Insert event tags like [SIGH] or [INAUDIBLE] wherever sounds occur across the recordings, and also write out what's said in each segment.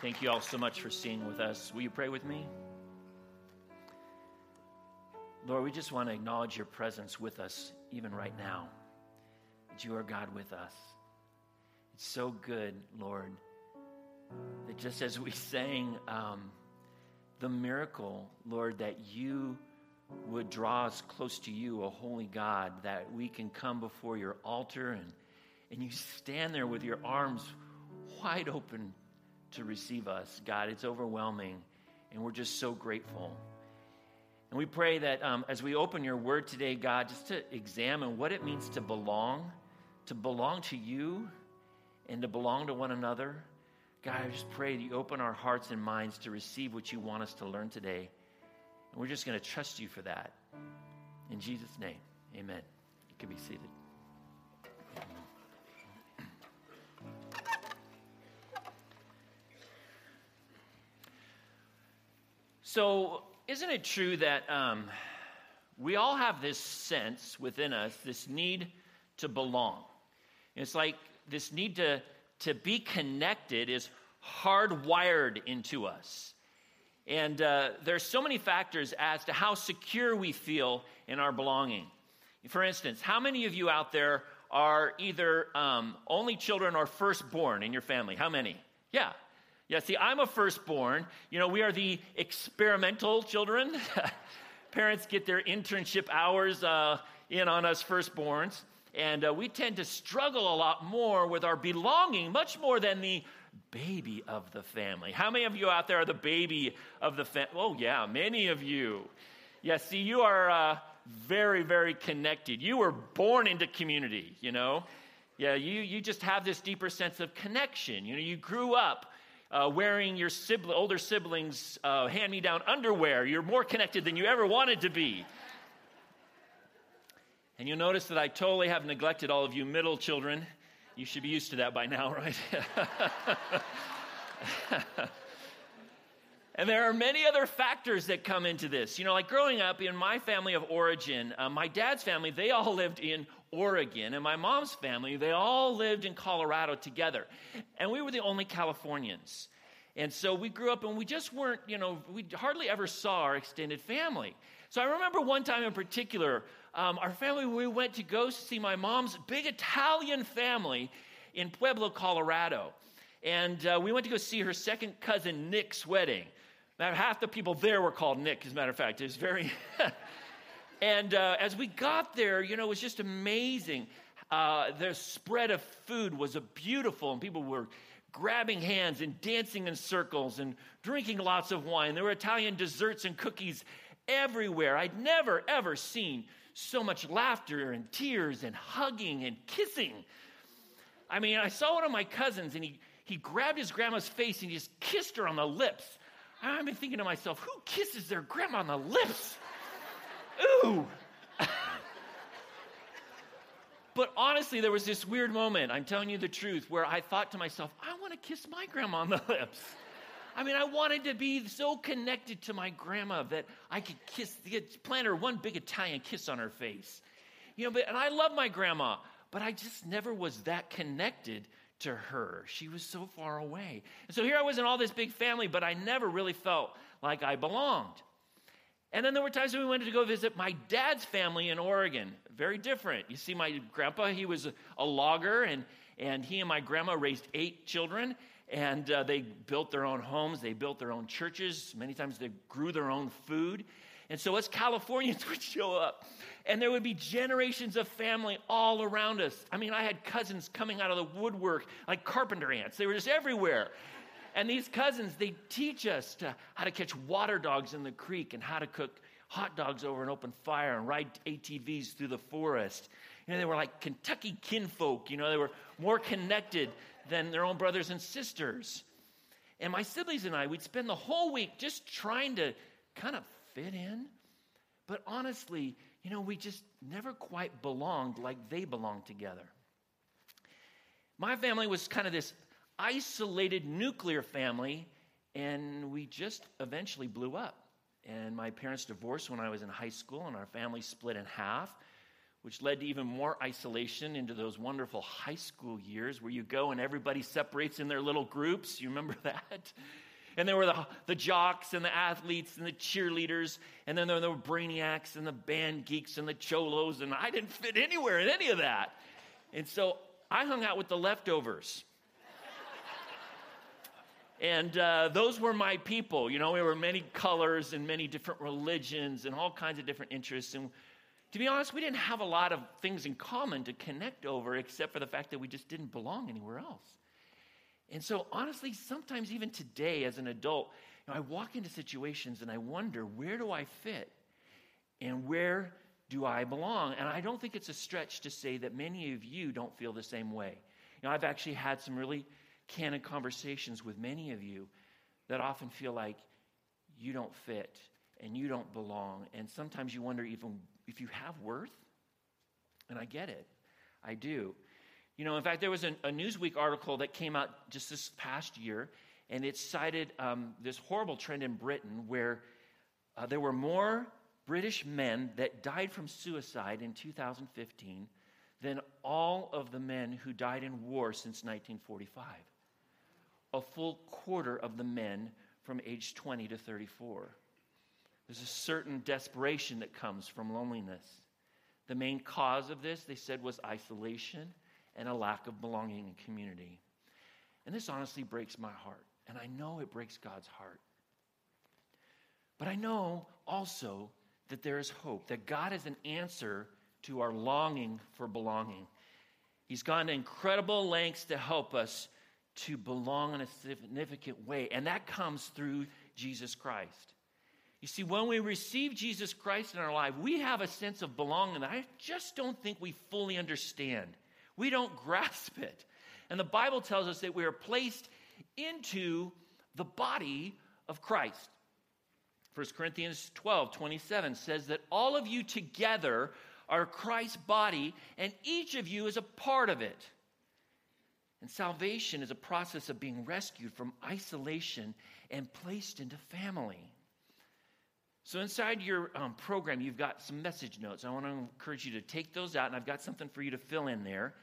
Thank you all so much for singing with us. Will you pray with me? Lord, we just want to acknowledge your presence with us even right now. That you are God with us. It's so good, Lord, that just as we [LAUGHS] sang um, the miracle, Lord, that you would draw us close to you, a holy God, that we can come before your altar and, and you stand there with your arms wide open to receive us. God, it's overwhelming, and we're just so grateful. And we pray that um, as we open your word today, God, just to examine what it means to belong, to belong to you, and to belong to one another. God, I just pray that you open our hearts and minds to receive what you want us to learn today. And we're just going to trust you for that. In Jesus' name, amen. You can be seated. So, isn't it true that um, we all have this sense within us, this need to belong? It's like this need to, to be connected is hardwired into us. And uh, there's so many factors as to how secure we feel in our belonging. For instance, how many of you out there are either um, only children or firstborn in your family? How many? Yeah, yeah, see, I'm a firstborn. You know, we are the experimental children. [LAUGHS] Parents get their internship hours uh, in on us firstborns. And uh, we tend to struggle a lot more with our belonging, much more than the baby of the family. How many of you out there are the baby of the family? Oh, yeah, many of you. Yeah, see, you are uh, very, very connected. You were born into community, you know? Yeah, you, you just have this deeper sense of connection. You know, you grew up uh, wearing your sibling, older siblings' uh, hand me down underwear. You're more connected than you ever wanted to be. And you'll notice that I totally have neglected all of you middle children. You should be used to that by now, [LAUGHS] right? and there are many other factors that come into this. You know, like growing up in my family of origin, uh, my dad's family, they all lived in Oregon, and my mom's family, they all lived in Colorado together. And we were the only Californians. And so we grew up and we just weren't, you know, we hardly ever saw our extended family. So I remember one time in particular, um, our family, we went to go see my mom's big Italian family in Pueblo, Colorado. And uh, we went to go see her second cousin Nick's wedding. Now, half the people there were called Nick, as a matter of fact. It was very. [LAUGHS] And uh, as we got there, you know, it was just amazing. Uh, the spread of food was beautiful, and people were grabbing hands and dancing in circles and drinking lots of wine. There were Italian desserts and cookies everywhere. I'd never, ever seen so much laughter and tears and hugging and kissing. I mean, I saw one of my cousins, and he, he grabbed his grandma's face and he just kissed her on the lips. Been thinking to myself, who kisses their grandma on the lips? Ooh. but honestly, there was this weird moment, I'm telling you the truth, where I thought to myself, I want to kiss my grandma on the [LAUGHS] lips. I mean, I wanted to be so connected to my grandma that I could kiss, plant her one big Italian kiss on her face. You know, but, and I love my grandma, but I just never was that connected to her. She was so far away. And so here I was in all this big family, but I never really felt like I belonged. And then there were times when we went to go visit my dad's family in Oregon. Very different. You see, my grandpa, he was a, logger, and, and he and my grandma raised eight children, and uh, they built their own homes, they built their own churches. Many times they grew their own food. And so us Californians [LAUGHS] would show up, and there would be generations of family all around us. I mean, I had cousins coming out of the woodwork like carpenter ants, they were just everywhere. And these cousins, they teach us to, how to catch water dogs in the creek and how to cook hot dogs over an open fire and ride ATVs through the forest. You know, they were like Kentucky kinfolk. You know, they were more connected than their own brothers and sisters. And my siblings and I, we'd spend the whole week just trying to kind of fit in. But honestly, you know, we just never quite belonged like they belonged together. My family was kind of this isolated nuclear family, and we just eventually blew up. And my parents divorced when I was in high school, and our family split in half. which led to even more isolation into those wonderful high school years where you go and everybody separates in their little groups. You remember [LAUGHS] that? And there were the, the jocks and the athletes and the cheerleaders, and then there were the brainiacs and the band geeks and the cholos, and I didn't fit anywhere in any of that. And so I hung out with the leftovers. And uh, those were my people. You know, we were many colors and many different religions and all kinds of different interests. And to be honest, we didn't have a lot of things in common to connect over except for the fact that we just didn't belong anywhere else. And so, honestly, sometimes even today as an adult, you know, I walk into situations and I wonder, where do I fit? And where do I belong? And I don't think it's a stretch to say that many of you don't feel the same way. You know, I've actually had some really candid conversations with many of you that often feel like you don't fit and you don't belong. And sometimes you wonder even if you have worth. And I get it. I do. You know, in fact, there was a, a Newsweek article that came out just this past year, and it cited um, this horrible trend in Britain where uh, there were more British men that died from suicide in 2015 than all of the men who died in war since 1945. A full quarter of the men from age 20 to 34. There's a certain desperation that comes from loneliness. The main cause of this, they said, was isolation and a lack of belonging and community. And this honestly breaks my heart. And I know it breaks God's heart. But I know also that there is hope, that God is an answer to our longing for belonging. He's gone to incredible lengths to help us to belong in a significant way, and that comes through Jesus Christ. You see, when we receive Jesus Christ in our life, we have a sense of belonging that I just don't think we fully understand. We don't [LAUGHS] grasp it. And the Bible tells us that we are placed into the body of Christ. 1 Corinthians 12 27 says that all of you together are Christ's body, and each of you is a part of it. And salvation is a process of being rescued from isolation and placed into family. So, inside your um, program, you've got some message notes. I want to encourage you to take those out, and I've got something for you to fill in there.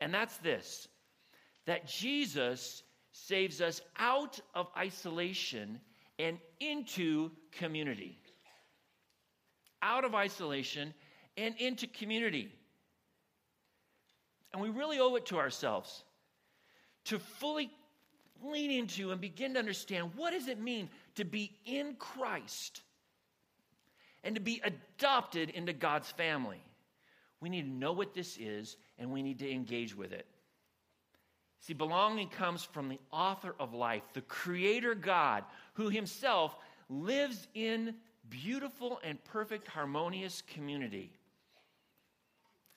And that's this that Jesus saves us out of isolation and into community. Out of isolation and into community. And we really owe it to ourselves to fully lean into and begin to understand what does it mean to be in Christ and to be adopted into God's family. We need to know what this is and we need to engage with it. See, belonging comes from the author of life, the creator God, who himself lives in beautiful and perfect, harmonious community.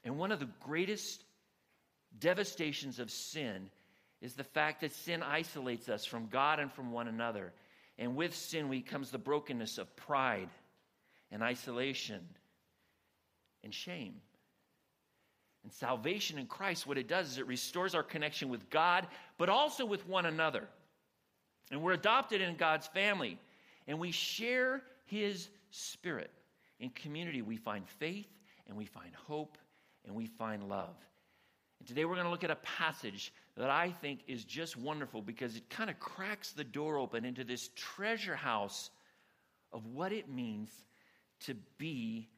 And one of the greatest devastations of sin is the fact that sin isolates us from God and from one another. And with sin we comes the brokenness of pride and isolation and shame. And salvation in Christ, what it does is it restores our connection with God, but also with one another. And we're adopted in God's family, and we share His Spirit. In community, we find faith, and we find hope, and we find love. And today we're going to look at a passage that I think is just wonderful because it kind of cracks the door open into this treasure house of what it means to be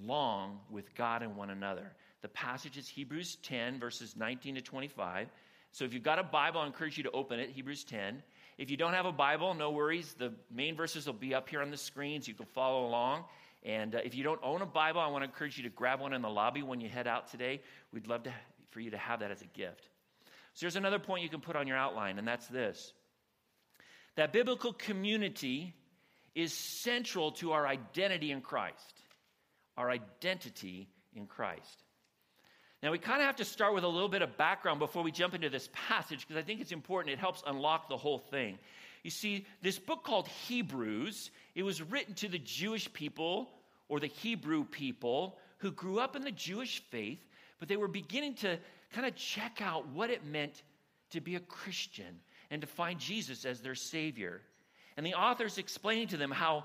long with God and one another. The passage is Hebrews 10, verses 19 to 25. So if you've got a Bible, I encourage you to open it, Hebrews 10. If you don't have a Bible, no worries. The main verses will be up here on the screens. You can follow along. And uh, if you don't own a Bible, I want to encourage you to grab one in the lobby when you head out today. We'd love to, for you to have that as a gift. So there's another point you can put on your outline, and that's this that biblical community is central to our identity in Christ. Our identity in Christ. Now, we kind of have to start with a little bit of background before we jump into this passage because I think it's important. It helps unlock the whole thing. You see, this book called Hebrews, it was written to the Jewish people or the Hebrew people who grew up in the Jewish faith, but they were beginning to kind of check out what it meant to be a Christian and to find Jesus as their Savior. And the author's explaining to them how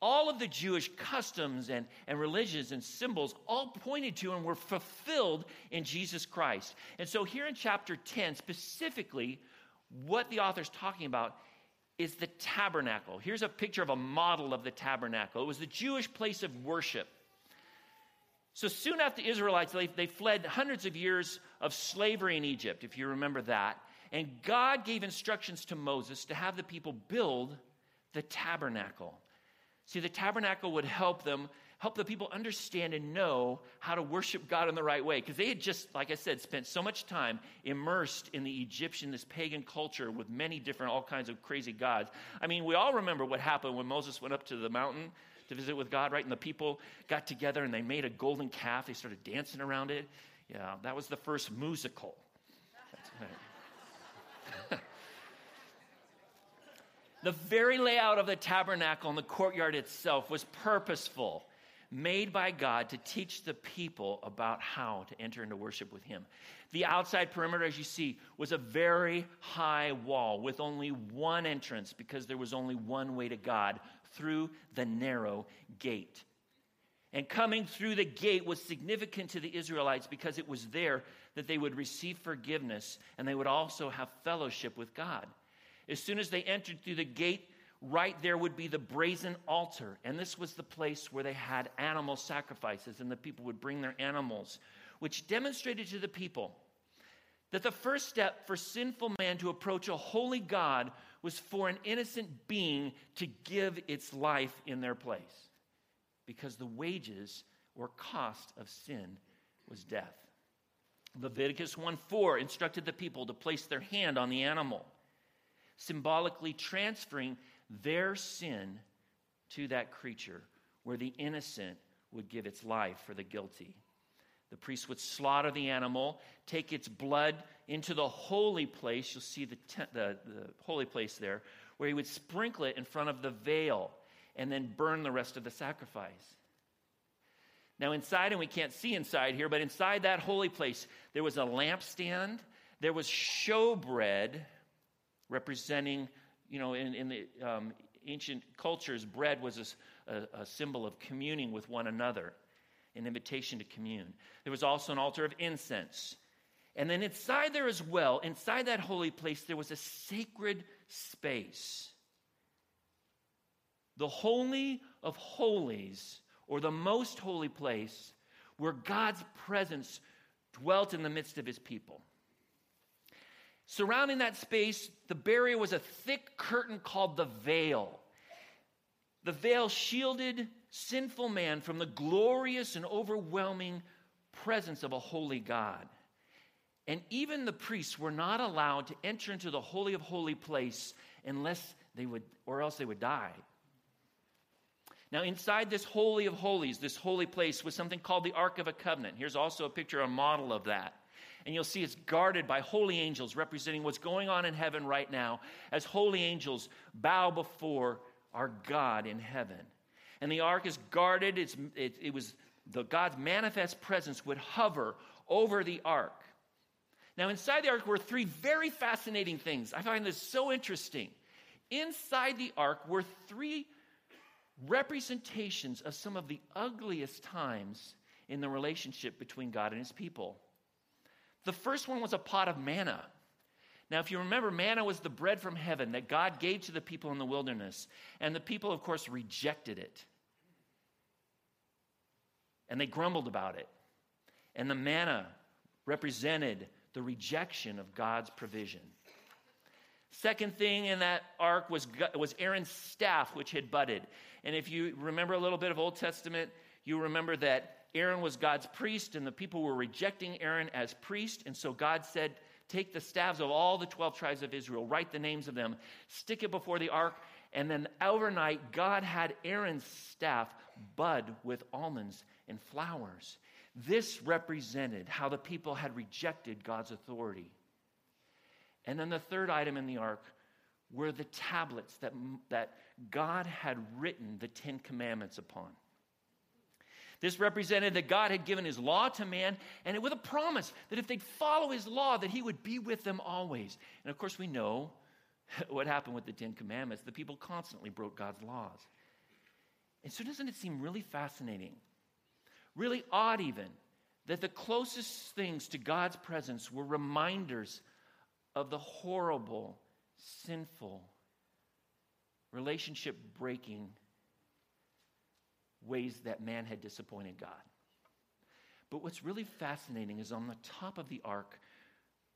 all of the Jewish customs and, and religions and symbols all pointed to and were fulfilled in Jesus Christ. And so, here in chapter 10, specifically, what the author's talking about is the tabernacle. Here's a picture of a model of the tabernacle. It was the Jewish place of worship. So soon after the Israelites, they, they fled hundreds of years of slavery in Egypt, if you remember that. And God gave instructions to Moses to have the people build the tabernacle. See, the tabernacle would help them, help the people understand and know how to worship God in the right way. Because they had just, like I said, spent so much time immersed in the Egyptian, this pagan culture with many different, all kinds of crazy gods. I mean, we all remember what happened when Moses went up to the mountain to visit with God, right? And the people got together and they made a golden calf. They started dancing around it. Yeah, that was the first musical. Right. [LAUGHS] The very layout of the tabernacle and the courtyard itself was purposeful, made by God to teach the people about how to enter into worship with Him. The outside perimeter, as you see, was a very high wall with only one entrance because there was only one way to God through the narrow gate. And coming through the gate was significant to the Israelites because it was there that they would receive forgiveness and they would also have fellowship with God. As soon as they entered through the gate, right there would be the brazen altar. And this was the place where they had animal sacrifices, and the people would bring their animals, which demonstrated to the people that the first step for sinful man to approach a holy God was for an innocent being to give its life in their place. Because the wages or cost of sin was death. Leviticus 1 4 instructed the people to place their hand on the animal symbolically transferring their sin to that creature, where the innocent would give its life for the guilty. The priest would slaughter the animal, take its blood into the holy place. You'll see the, te- the, the holy place there, where he would sprinkle it in front of the veil and then burn the rest of the sacrifice. Now, inside, and we can't see inside here, but inside that holy place, there was a lampstand, there was showbread, representing, you know, in, in the um, ancient cultures, bread was a, a, a symbol of communing with one another, an invitation to commune. There was also an altar of incense. And then inside there as well, inside that holy place, there was a sacred space. The Holy of Holies, or the most holy place, where God's presence dwelt in the midst of his people. Surrounding that space, the barrier was a thick curtain called the veil. The veil shielded sinful man from the glorious and overwhelming presence of a holy God. And even the priests were not allowed to enter into the holy of holy place unless they would or else they would die. Now, inside this holy of holies, this holy place was something called the Ark of a Covenant. Here's also a picture, a model of that and you'll see it's guarded by holy angels representing what's going on in heaven right now as holy angels bow before our God in heaven. And the ark is guarded, it's, it, it was the God's manifest presence would hover over the ark. Now, inside the ark were three very fascinating things. I find this so interesting. Inside the ark were three representations of some of the ugliest times in the relationship between God and his people. The first one was a pot of manna. Now, if you remember, manna was the bread from heaven that God gave to the people in the wilderness. And the people, of course, rejected it. And they grumbled about it. And the manna represented the rejection of God's provision. Second thing in that ark was, was Aaron's staff, which had budded. And if you remember a little bit of Old Testament, you remember that Aaron was God's priest, and the people were rejecting Aaron as priest. And so God said, Take the staffs of all the 12 tribes of Israel, write the names of them, stick it before the ark. And then overnight, God had Aaron's staff bud with almonds and flowers. This represented how the people had rejected God's authority. And then the third item in the ark were the tablets that, that God had written the Ten Commandments upon. This represented that God had given his law to man and with a promise that if they'd follow his law that he would be with them always. And of course we know [LAUGHS] what happened with the 10 commandments. The people constantly broke God's laws. And so, doesn't it seem really fascinating, really odd even, that the closest things to God's presence were reminders of the horrible, sinful, relationship breaking ways that man had disappointed God. But what's really fascinating is on the top of the ark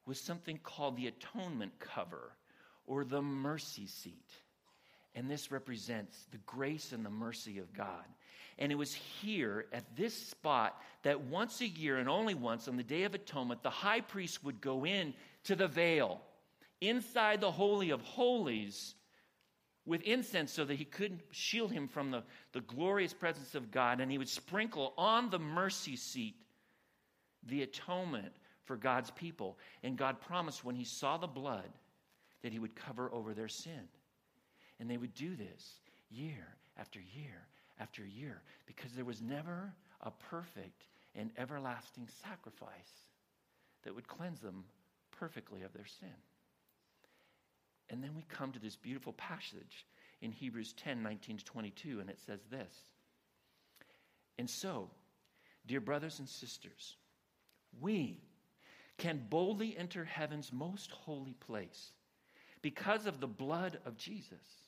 was something called the atonement cover or the mercy seat. And this represents the grace and the mercy of God. And it was here at this spot that once a year and only once on the Day of Atonement, the high priest would go in to the veil inside the Holy of Holies with incense so that he couldn't shield him from the, the glorious presence of God. And he would sprinkle on the mercy seat the atonement for God's people. And God promised when he saw the blood that he would cover over their sin. And they would do this year after year after year because there was never a perfect and everlasting sacrifice that would cleanse them perfectly of their sin. And then we come to this beautiful passage in Hebrews 10 19 to 22, and it says this. And so, dear brothers and sisters, we can boldly enter heaven's most holy place because of the blood of Jesus.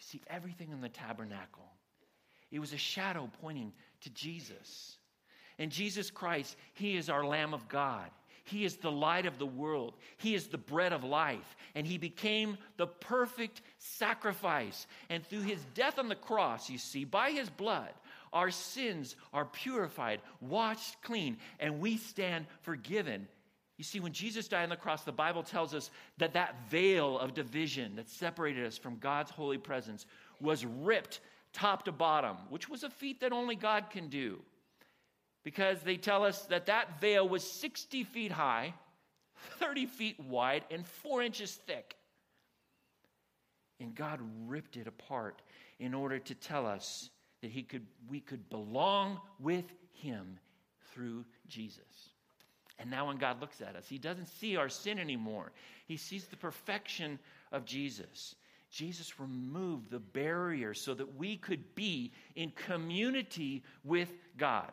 See, everything in the tabernacle, it was a shadow pointing to Jesus. And Jesus Christ, He is our Lamb of God. He is the light of the world. He is the bread of life. And He became the perfect sacrifice. And through His death on the cross, you see, by His blood, our sins are purified, washed clean, and we stand forgiven. You see, when Jesus died on the cross, the Bible tells us that that veil of division that separated us from God's holy presence was ripped top to bottom, which was a feat that only God can do. Because they tell us that that veil was 60 feet high, 30 feet wide, and four inches thick. And God ripped it apart in order to tell us that he could, we could belong with him through Jesus. And now when God looks at us, he doesn't see our sin anymore. He sees the perfection of Jesus. Jesus removed the barrier so that we could be in community with God.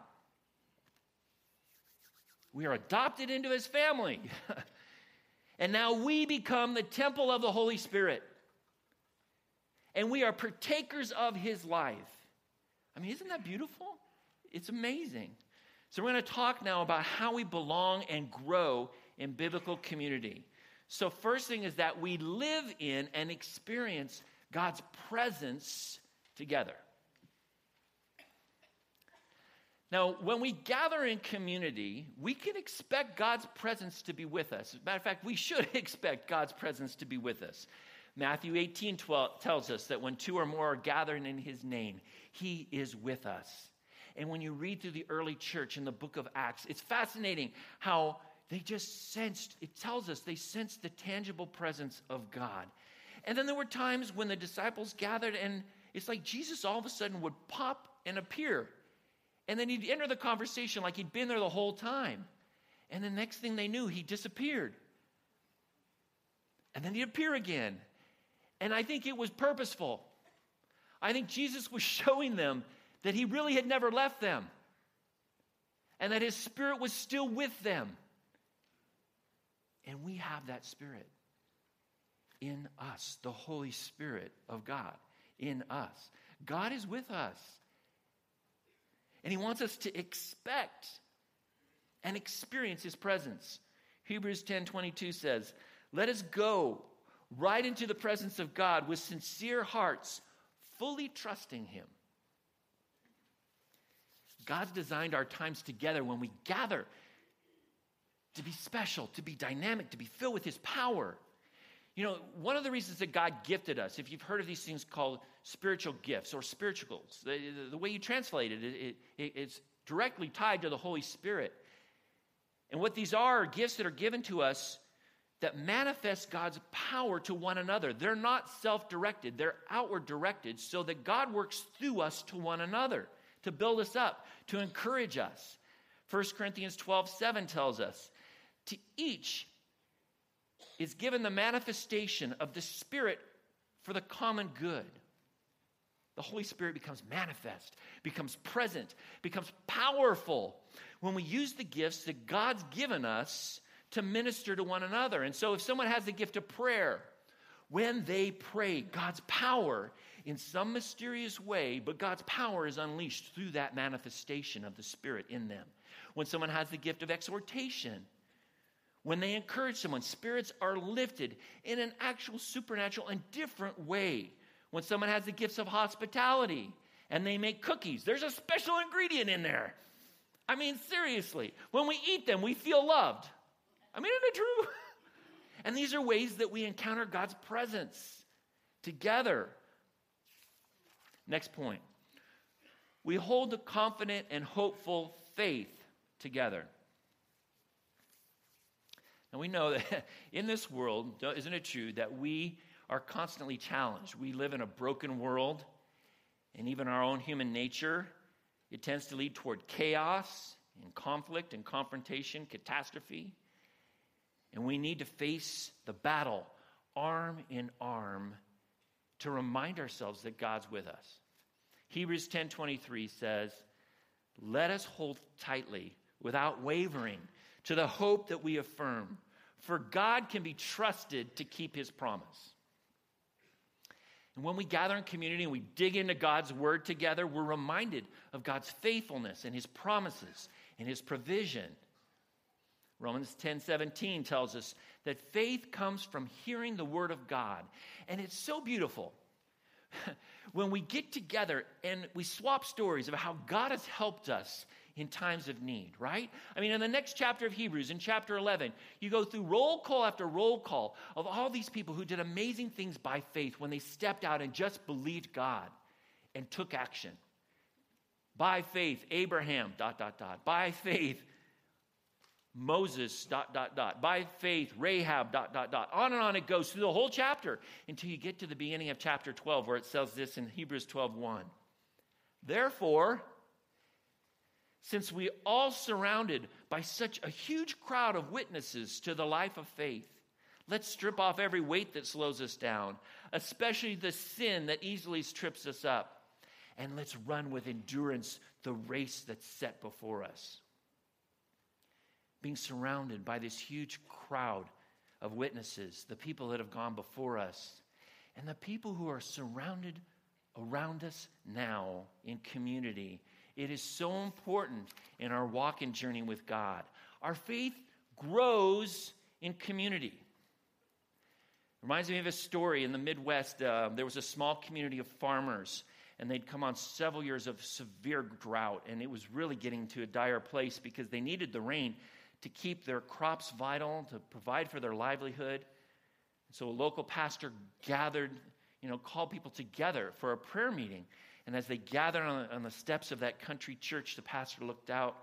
We are adopted into his family. [LAUGHS] and now we become the temple of the Holy Spirit. And we are partakers of his life. I mean, isn't that beautiful? It's amazing. So, we're going to talk now about how we belong and grow in biblical community. So, first thing is that we live in and experience God's presence together. Now, when we gather in community, we can expect God's presence to be with us. As a matter of fact, we should [LAUGHS] expect God's presence to be with us. Matthew 18 12 tells us that when two or more are gathered in his name, he is with us. And when you read through the early church in the book of Acts, it's fascinating how they just sensed, it tells us they sensed the tangible presence of God. And then there were times when the disciples gathered, and it's like Jesus all of a sudden would pop and appear. And then he'd enter the conversation like he'd been there the whole time. And the next thing they knew, he disappeared. And then he'd appear again. And I think it was purposeful. I think Jesus was [LAUGHS] showing them that he really had never left them and that his spirit was still with them. And we have that spirit in us, the Holy Spirit of God in us. God is with us. And he wants us to expect and experience his presence. Hebrews 10:22 says, "Let us go right into the presence of God with sincere hearts, fully trusting Him. God's designed our times together when we gather to be special, to be dynamic, to be filled with His power. You know, one of the reasons that God gifted us, if you've heard of these things called spiritual gifts or spirituals, the, the, the way you translate it, it, it, it's directly tied to the Holy Spirit. And what these are, are gifts that are given to us that manifest God's power to one another. They're not self directed, they're outward directed so that God works through us to one another to build us up, to encourage us. 1 Corinthians 12 7 tells us, To each is given the manifestation of the Spirit for the common good. The Holy Spirit becomes manifest, becomes present, becomes powerful when we use the gifts that God's given us to minister to one another. And so, if someone has the gift of prayer, when they pray, God's power in some mysterious way, but God's power is unleashed through that manifestation of the Spirit in them. When someone has the gift of exhortation, when they encourage someone, spirits are lifted in an actual supernatural and different way. When someone has the gifts of hospitality and they make cookies, there's a special ingredient in there. I mean, seriously, when we eat them, we feel loved. I mean, isn't it true? [LAUGHS] and these are ways that we encounter God's presence together. Next point. We hold a confident and hopeful faith together. And we know [LAUGHS] that in this world, isn't it true, that we are constantly challenged? We live in a broken world, and even our own human nature, it tends to lead toward chaos and conflict and confrontation, catastrophe. And we need to face the battle arm in arm to remind ourselves that God's with us. Hebrews 10:23 says, "Let us hold tightly without wavering to the hope that we affirm. For God can be trusted to keep his promise. And when we gather in community and we dig into God's word together, we're reminded of God's faithfulness and his promises and his provision. Romans 10 17 tells us that faith comes from hearing the word of God. And it's so beautiful [LAUGHS] when we get together and we swap stories of how God has helped us in times of need, right? I mean, in the next chapter of Hebrews, in chapter 11, you go through roll call after roll call of all these people who did amazing things by faith when they stepped out and just believed God and took action. By faith, Abraham, dot, dot, dot. By faith, Moses, dot, dot, dot. By faith, Rahab, dot, dot, dot. On and on it goes through the whole chapter until you get to the beginning of chapter 12 where it says this in Hebrews 12 1. Therefore, since we all surrounded by such a huge crowd of witnesses to the life of faith, let's strip off every weight that slows us down, especially the sin that easily trips us up, and let's run with endurance the race that's set before us. Being surrounded by this huge crowd of witnesses, the people that have gone before us, and the people who are surrounded around us now in community it is so important in our walk and journey with God. Our faith grows in community. Reminds me of a story in the Midwest. Uh, there was a small community of farmers, and they'd come on several years of severe drought, and it was really getting to a dire place because they needed the rain to keep their crops vital, to provide for their livelihood. So a local pastor gathered, you know, called people together for a prayer meeting. And as they gathered on the, on the steps of that country church, the pastor looked out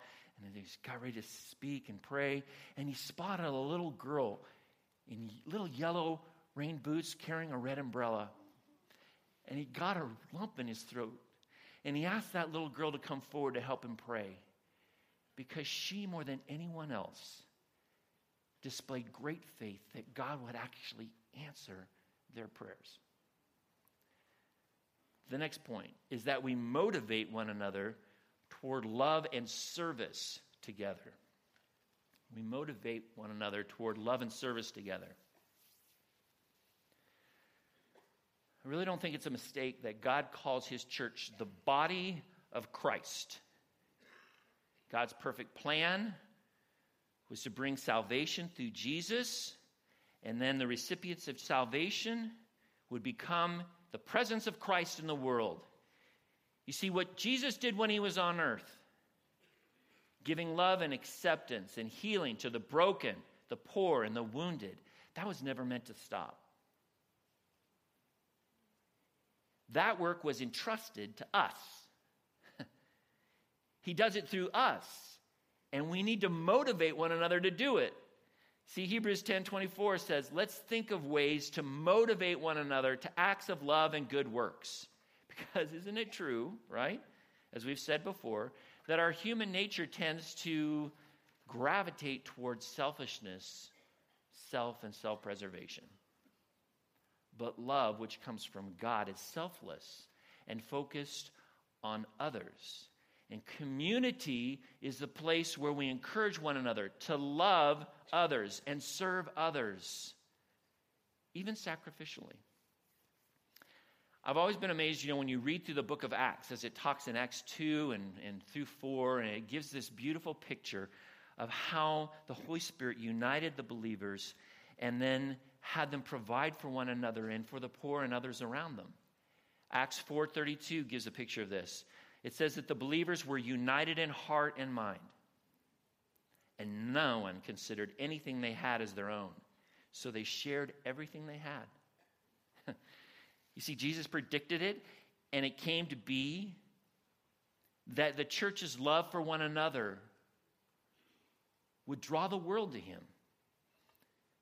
and he got ready to speak and pray. And he spotted a little girl in little yellow rain boots carrying a red umbrella. And he got a lump in his throat. And he asked that little girl to come forward to help him pray because she, more than anyone else, displayed great faith that God would actually answer their prayers. The next point is that we motivate one another toward love and service together. We motivate one another toward love and service together. I really don't think it's a mistake that God calls his church the body of Christ. God's perfect plan was to bring salvation through Jesus, and then the recipients of salvation would become the presence of Christ in the world. You see, what Jesus did when he was on earth, giving love and acceptance and healing to the broken, the poor, and the wounded, that was never meant to stop. That work was entrusted to us he does it through us, and we need to motivate one another to do it. See, Hebrews 10 24 says, Let's think of ways to motivate one another to acts of love and good works. Because isn't it true, right? As we've said before, that our human nature tends to gravitate towards selfishness, self, and self preservation. But love, which comes from God, is selfless and focused on others. And community is the place where we encourage one another to love others and serve others, even sacrificially. I've always been amazed, you know, when you read through the book of Acts, as it talks in Acts 2 and, and through 4, and it gives this beautiful picture of how the Holy Spirit united the believers and then had them provide for one another and for the poor and others around them. Acts 4:32 gives a picture of this. It says that the believers were united in heart and mind. And no one considered anything they had as their own. So they shared everything they had. [LAUGHS] you see, Jesus predicted it, and it came to be that the church's love for one another would draw the world to him.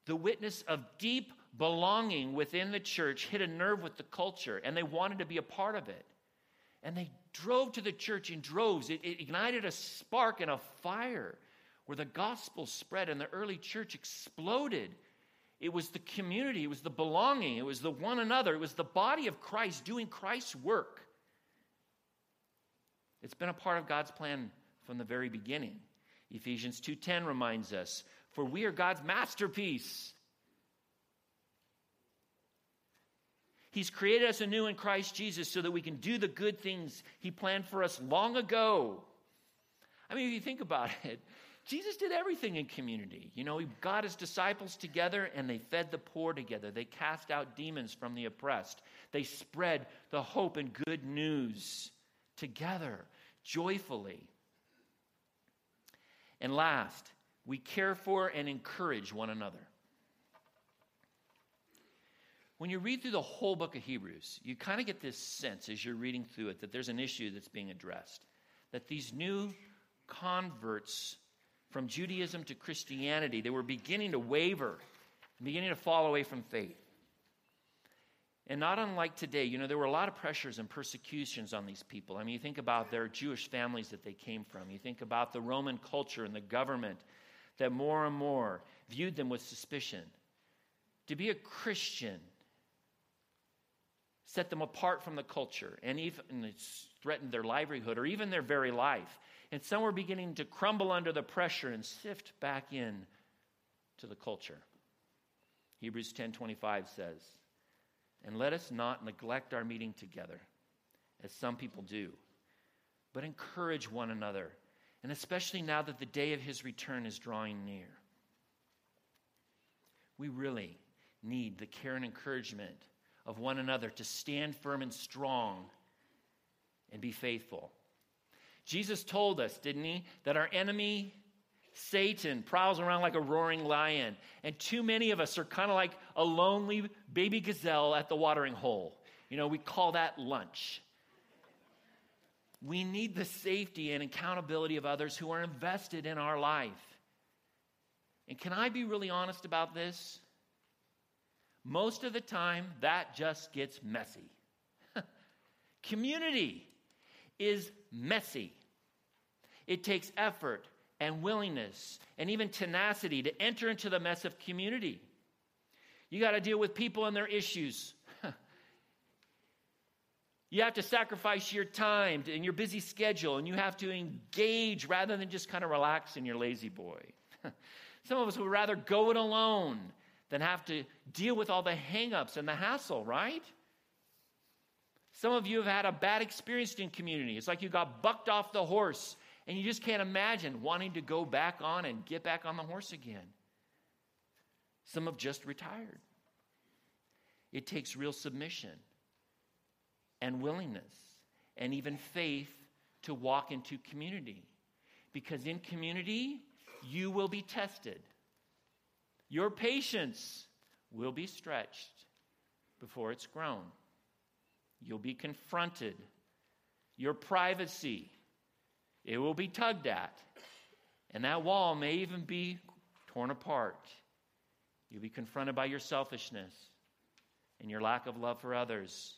The witness of deep belonging within the church hit a nerve with the culture, and they wanted to be a part of it. And they drove to the church in droves. It, it ignited a spark and a fire where the gospel spread and the early church exploded. It was the community, it was the belonging, it was the one another, it was the body of Christ doing Christ's work. It's been a part of God's plan from the very beginning. Ephesians 2:10 reminds us, "For we are God's masterpiece." He's created us anew in Christ Jesus so that we can do the good things he planned for us long ago. I mean, if you think about [LAUGHS] it, Jesus did everything in community. You know, he got his disciples together and they fed the poor together. They cast out demons from the oppressed. They spread the hope and good news together, joyfully. And last, we care for and encourage one another. When you read through the whole book of Hebrews, you kind of get this sense as you're reading through it that there's an issue that's being addressed. That these new converts from Judaism to Christianity, they were beginning to waver, beginning to fall away from faith. And not unlike today, you know, there were a lot of pressures and persecutions on these people. I mean, you think about their Jewish families that they came from, you think about the Roman culture and the government that more and more viewed them with suspicion. To be a Christian set them apart from the culture and even threatened their livelihood or even their very life. And some were beginning to crumble under the pressure and sift back in to the culture. Hebrews 10:25 says, and let us not neglect our meeting together, as some people do, but encourage one another, and especially now that the day of his return is drawing near. We really need the care and encouragement of one another to stand firm and strong and be faithful. Jesus told us, didn't he, that our enemy Satan prowls around like a roaring lion, and too many of us are kind of like a lonely baby gazelle at the watering hole. You know, we call that lunch. We need the safety and accountability of others who are invested in our life. And can I be really honest about this? Most of the time, that just gets messy. [LAUGHS] Community is messy. It takes effort, and willingness and even tenacity to enter into the mess of community. You got to deal with people and their issues. [LAUGHS] you have to sacrifice your time and your busy schedule, and you have to engage rather than just kind of relax in your La-Z-Boy. [LAUGHS] Some of us would rather go it alone than have to deal with all the hangups and the hassle, right? Some of you have had a bad experience in community. It's like you got bucked off the horse and you just can't imagine wanting to go back on and get back on the horse again. Some have just retired. It takes real submission and willingness and even faith to walk into community. Because in community, you will be tested. Your patience will be stretched before it's grown. You'll be confronted. Your privacy, it will be tugged at. And that wall may even be torn apart. You'll be confronted by your selfishness and your lack of love for others.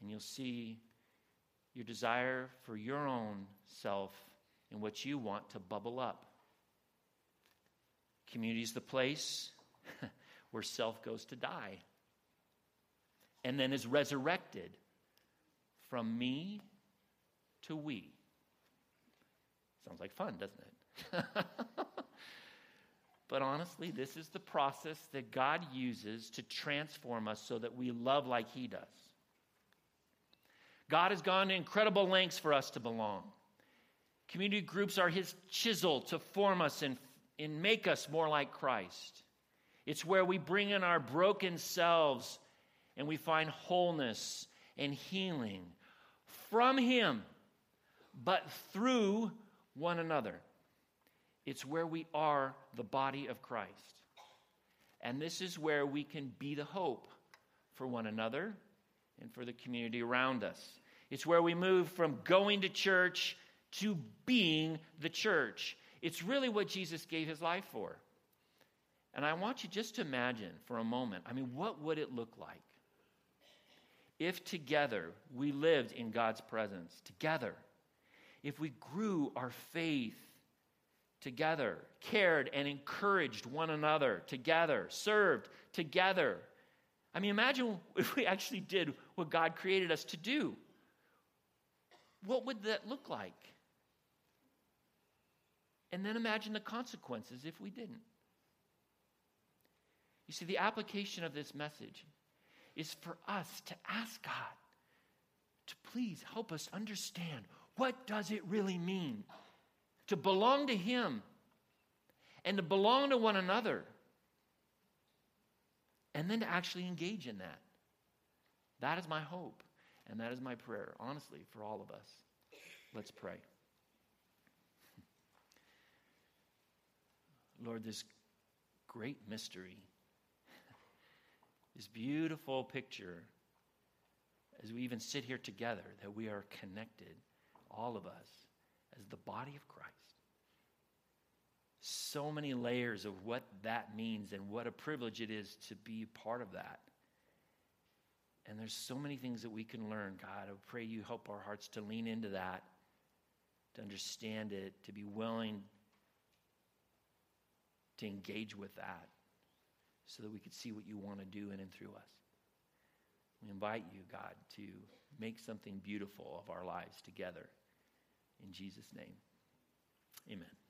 And you'll see your desire for your own self and what you want to bubble up. Community is the place [LAUGHS] where self goes to die and then is resurrected from me to we. Sounds like fun, doesn't it? [LAUGHS] but honestly, this is the process that God uses to transform us so that we love like He does. God has gone to incredible lengths for us to belong. Community groups are His chisel to form us and, and make us more like Christ. It's where we bring in our broken selves and we find wholeness and healing from Him, but through one another. It's where we are the body of Christ. And this is where we can be the hope for one another and for the community around us. It's where we move from going to church to being the church. It's really what Jesus gave his life for. And I want you just to imagine for a moment I mean, what would it look like if together we lived in God's presence, together? If we grew our faith together, cared and encouraged one another together, served together. I mean, imagine [LAUGHS] if we actually did what God created us to do. What would that look like? And then imagine the consequences if we didn't. You see, the application of this message is for us to ask God to please help us understand what does it really mean to belong to Him and to belong to one another, and then to actually engage in that. That is my hope, and that is my prayer, honestly, for all of us. Let's pray. Lord, this great mystery, this beautiful picture, as we even sit here together, that we are connected, all of us, as the body of Christ. So many layers of what that means and what a privilege it is to be part of that. And there's so many things that we can learn, God. I pray you help our hearts to lean into that, to understand it, to be willing to engage with that so that we could see what you want to do in and through us. We invite you, God, to make something beautiful of our lives together. In Jesus' name, amen.